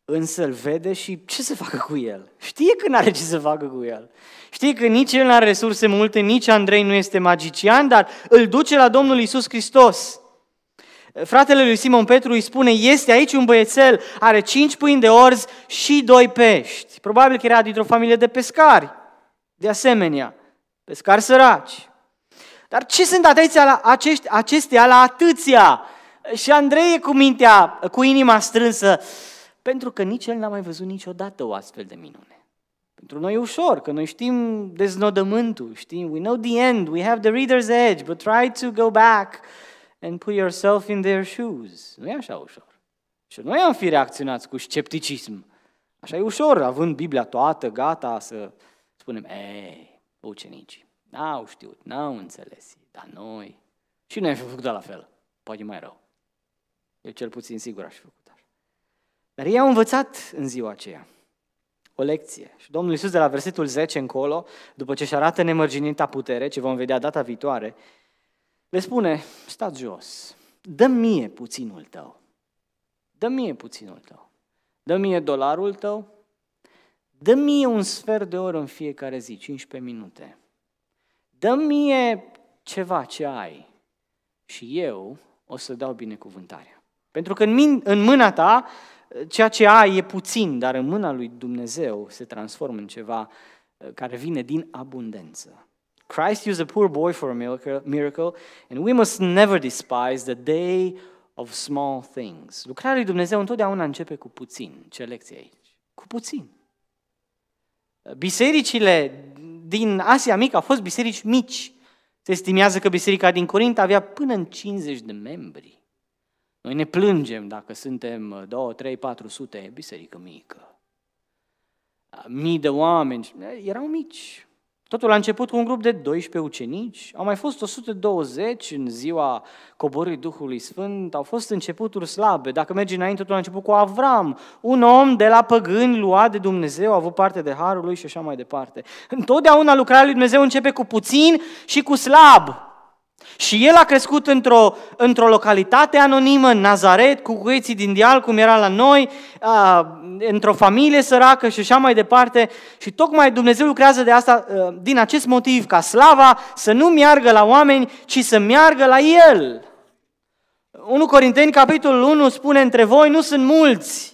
[SPEAKER 1] însă îl vede și ce să facă cu el? Știe că nu are ce să facă cu el. Știe că nici el nu are resurse multe, nici Andrei nu este magician, dar îl duce la Domnul Isus Hristos. Fratele lui Simon Petru îi spune, este aici un băiețel, are cinci pâini de orz și doi pești. Probabil că era dintr-o familie de pescari, de asemenea, pescari săraci. Dar ce sunt atâția la acești, acestea la atâția? Și Andrei e cu mintea, cu inima strânsă, pentru că nici el n-a mai văzut niciodată o astfel de minune. Pentru noi e ușor, că noi știm deznodământul, știm, we know the end, we have the reader's edge, but try to go back and put yourself in their shoes. Nu e așa ușor. Și noi am fi reacționați cu scepticism. Așa e ușor, având Biblia toată, gata, să spunem, ei, ucenici, n-au știut, n-au înțeles, dar noi, și noi am fi făcut la fel, poate mai rău. Eu cel puțin sigur aș fi făcut așa. Dar ei au învățat în ziua aceea o lecție. Și Domnul Iisus de la versetul 10 încolo, după ce își arată nemărginita putere, ce vom vedea data viitoare, le spune, stați jos, dă mie puținul tău. Dă mie puținul tău. Dă mie dolarul tău. Dă mie un sfert de oră în fiecare zi, 15 minute. Dă mie ceva ce ai și eu o să dau binecuvântarea. Pentru că în, în mâna ta ceea ce ai e puțin, dar în mâna lui Dumnezeu se transformă în ceva uh, care vine din abundență. Christ used a poor boy for a miracle, miracle, and we must never despise the day of small things. Lucrarea lui Dumnezeu întotdeauna începe cu puțin. Ce lecție aici? cu puțin. Bisericile din Asia Mică au fost biserici mici. Se estimează că biserica din Corint avea până în 50 de membri. Noi ne plângem dacă suntem 2, 3, 400, biserică mică. Mii de oameni, erau mici. Totul a început cu un grup de 12 ucenici, au mai fost 120 în ziua coborârii Duhului Sfânt, au fost începuturi slabe. Dacă mergi înainte, totul a început cu Avram, un om de la păgâni luat de Dumnezeu, a avut parte de harul lui și așa mai departe. Întotdeauna lucrarea lui Dumnezeu începe cu puțin și cu slab. Și el a crescut într-o, într-o localitate anonimă, în Nazaret, cu cuieții din dial, cum era la noi, într-o familie săracă și așa mai departe. Și tocmai Dumnezeu lucrează de asta, din acest motiv, ca slava să nu meargă la oameni, ci să meargă la El. 1 Corinteni, capitolul 1, spune, între voi nu sunt mulți,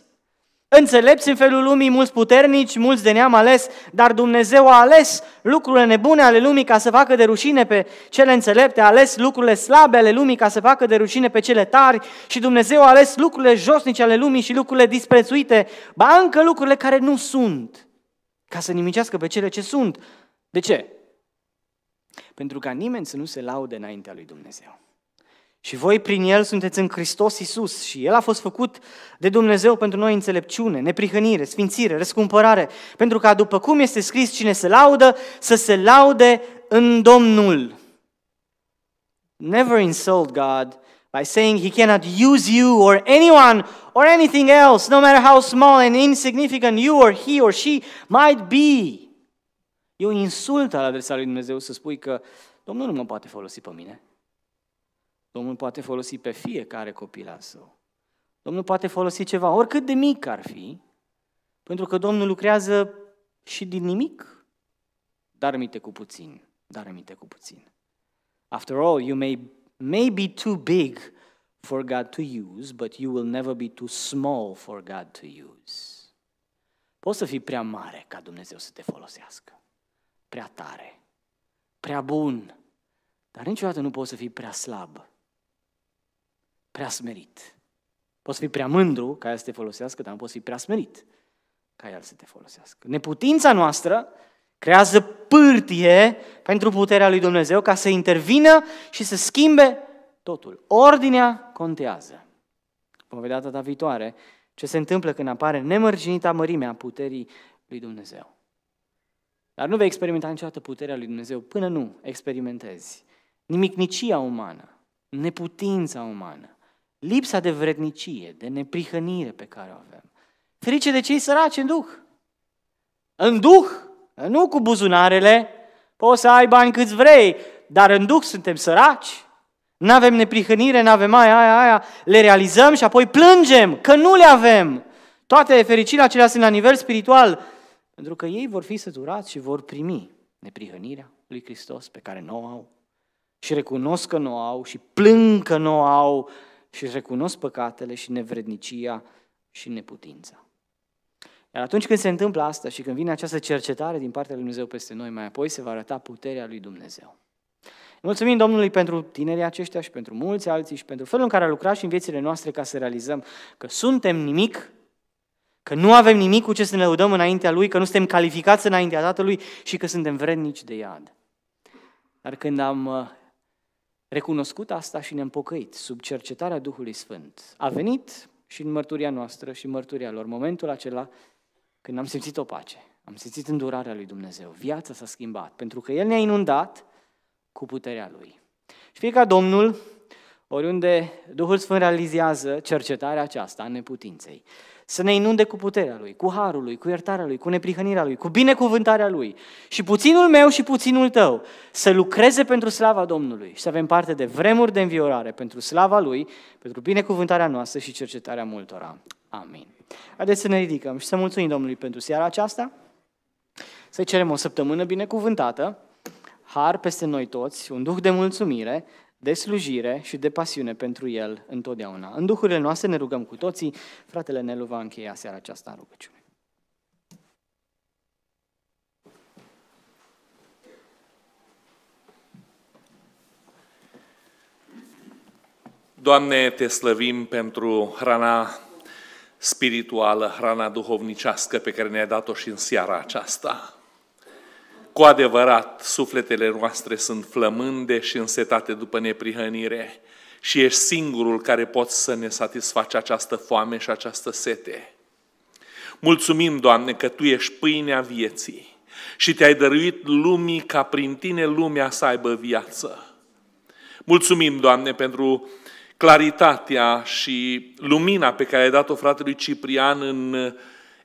[SPEAKER 1] Înțelepți în felul lumii, mulți puternici, mulți de neam ales, dar Dumnezeu a ales lucrurile nebune ale lumii ca să facă de rușine pe cele înțelepte, a ales lucrurile slabe ale lumii ca să facă de rușine pe cele tari și Dumnezeu a ales lucrurile josnice ale lumii și lucrurile disprețuite, ba încă lucrurile care nu sunt, ca să nimicească pe cele ce sunt. De ce? Pentru ca nimeni să nu se laude înaintea lui Dumnezeu. Și voi prin El sunteți în Hristos Iisus și El a fost făcut de Dumnezeu pentru noi înțelepciune, neprihănire, sfințire, răscumpărare, pentru ca după cum este scris cine se laudă, să se laude în Domnul. Never insult God by saying he cannot use you or anyone or anything else, no matter how small and insignificant you or he or she might be. E o insultă la adresa lui Dumnezeu să spui că Domnul nu mă poate folosi pe mine. Domnul poate folosi pe fiecare copil al său. Domnul poate folosi ceva, oricât de mic ar fi, pentru că Domnul lucrează și din nimic, dar aminte cu puțin, dar aminte cu puțin. After all, you may, may be too big for God to use, but you will never be too small for God to use. Poți să fii prea mare ca Dumnezeu să te folosească, prea tare, prea bun, dar niciodată nu poți să fii prea slab prea smerit. Poți fi prea mândru ca el să te folosească, dar nu poți fi prea smerit ca el să te folosească. Neputința noastră creează pârtie pentru puterea lui Dumnezeu ca să intervină și să schimbe totul. Ordinea contează. Vom vedea data viitoare ce se întâmplă când apare nemărginita mărimea puterii lui Dumnezeu. Dar nu vei experimenta niciodată puterea lui Dumnezeu până nu experimentezi nimicnicia umană, neputința umană, lipsa de vrednicie, de neprihănire pe care o avem. Ferice de cei săraci în Duh. În Duh, nu cu buzunarele, poți să ai bani câți vrei, dar în Duh suntem săraci. Nu avem neprihănire, nu avem aia, aia, aia, le realizăm și apoi plângem că nu le avem. Toate fericirile acelea sunt la nivel spiritual, pentru că ei vor fi săturați și vor primi neprihănirea lui Hristos pe care nu o au. Și recunosc că nu o au și plâng că nu o au și recunosc păcatele și nevrednicia și neputința. Iar atunci când se întâmplă asta și când vine această cercetare din partea lui Dumnezeu peste noi, mai apoi se va arăta puterea lui Dumnezeu. Mulțumim Domnului pentru tinerii aceștia și pentru mulți alții și pentru felul în care a lucrat și în viețile noastre ca să realizăm că suntem nimic, că nu avem nimic cu ce să ne lăudăm înaintea Lui, că nu suntem calificați înaintea Tatălui și că suntem vrednici de iad. Dar când am uh, recunoscut asta și ne-am pocăit sub cercetarea Duhului Sfânt. A venit și în mărturia noastră și în mărturia lor momentul acela când am simțit o pace, am simțit îndurarea lui Dumnezeu. Viața s-a schimbat pentru că El ne-a inundat cu puterea Lui. Și fie ca Domnul, oriunde Duhul Sfânt realizează cercetarea aceasta a neputinței, să ne inunde cu puterea Lui, cu harul Lui, cu iertarea Lui, cu neprihănirea Lui, cu binecuvântarea Lui. Și puținul meu și puținul tău să lucreze pentru slava Domnului și să avem parte de vremuri de înviorare pentru slava Lui, pentru binecuvântarea noastră și cercetarea multora. Amin. Haideți să ne ridicăm și să mulțumim Domnului pentru seara aceasta, să cerem o săptămână binecuvântată, har peste noi toți, un duh de mulțumire, de slujire și de pasiune pentru El întotdeauna. În duhurile noastre ne rugăm cu toții. Fratele Nelu va încheia seara aceasta în rugăciune.
[SPEAKER 2] Doamne, te slăvim pentru hrana spirituală, hrana duhovnicească pe care ne-ai dat-o și în seara aceasta. Cu adevărat, sufletele noastre sunt flămânde și însetate după neprihănire și ești singurul care poți să ne satisfaci această foame și această sete. Mulțumim, Doamne, că Tu ești pâinea vieții și te-ai dăruit lumii ca prin Tine lumea să aibă viață. Mulțumim, Doamne, pentru claritatea și lumina pe care ai dat-o fratelui Ciprian în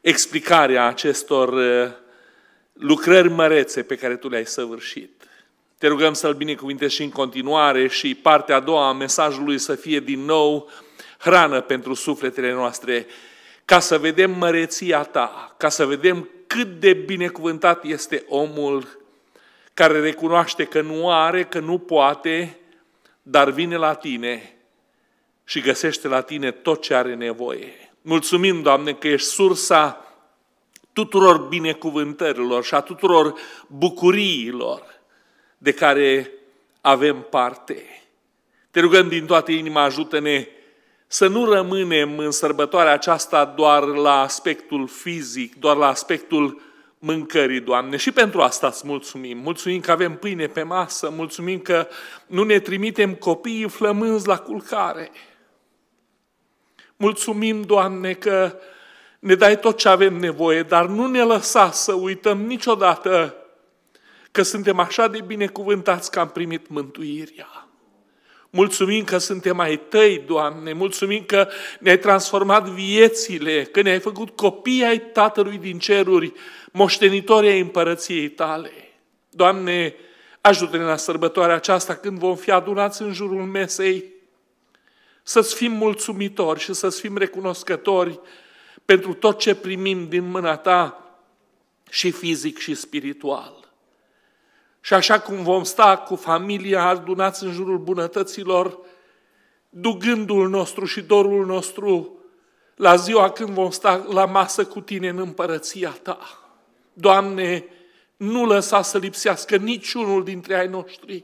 [SPEAKER 2] explicarea acestor uh, lucrări mărețe pe care Tu le-ai săvârșit. Te rugăm să-L binecuvintezi și în continuare și partea a doua a mesajului să fie din nou hrană pentru sufletele noastre, ca să vedem măreția Ta, ca să vedem cât de binecuvântat este omul care recunoaște că nu are, că nu poate, dar vine la Tine și găsește la Tine tot ce are nevoie. Mulțumim, Doamne, că ești sursa tuturor binecuvântărilor și a tuturor bucuriilor de care avem parte. Te rugăm din toată inima, ajută-ne să nu rămânem în sărbătoarea aceasta doar la aspectul fizic, doar la aspectul mâncării, Doamne. Și pentru asta îți mulțumim. Mulțumim că avem pâine pe masă, mulțumim că nu ne trimitem copiii flămânzi la culcare. Mulțumim, Doamne, că ne dai tot ce avem nevoie, dar nu ne lăsa să uităm niciodată că suntem așa de binecuvântați că am primit mântuirea. Mulțumim că suntem ai tăi, Doamne, mulțumim că ne-ai transformat viețile, că ne-ai făcut copii ai Tatălui din ceruri, moștenitori ai împărăției tale. Doamne, ajută-ne la sărbătoarea aceasta când vom fi adunați în jurul mesei, să-ți fim mulțumitori și să-ți fim recunoscători pentru tot ce primim din mâna ta și fizic și spiritual. Și așa cum vom sta cu familia adunați în jurul bunătăților, dugându-l nostru și dorul nostru la ziua când vom sta la masă cu tine în împărăția ta. Doamne, nu lăsa să lipsească niciunul dintre ai noștri.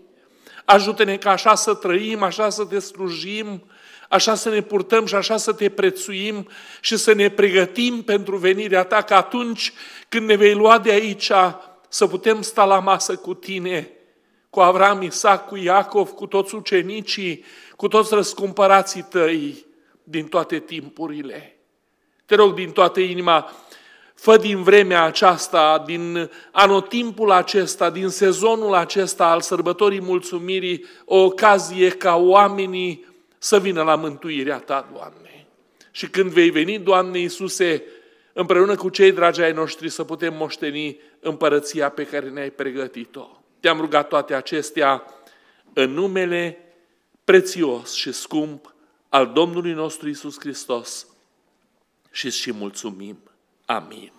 [SPEAKER 2] Ajută-ne ca așa să trăim, așa să te slujim, așa să ne purtăm și așa să te prețuim și să ne pregătim pentru venirea ta, că atunci când ne vei lua de aici, să putem sta la masă cu tine, cu Avram, Isaac, cu Iacov, cu toți ucenicii, cu toți răscumpărații tăi din toate timpurile. Te rog din toată inima, fă din vremea aceasta, din anotimpul acesta, din sezonul acesta al sărbătorii mulțumirii, o ocazie ca oamenii să vină la mântuirea Ta, Doamne. Și când vei veni, Doamne Iisuse, împreună cu cei dragi ai noștri să putem moșteni împărăția pe care ne-ai pregătit-o. Te-am rugat toate acestea în numele prețios și scump al Domnului nostru Isus Hristos și și mulțumim. Amin.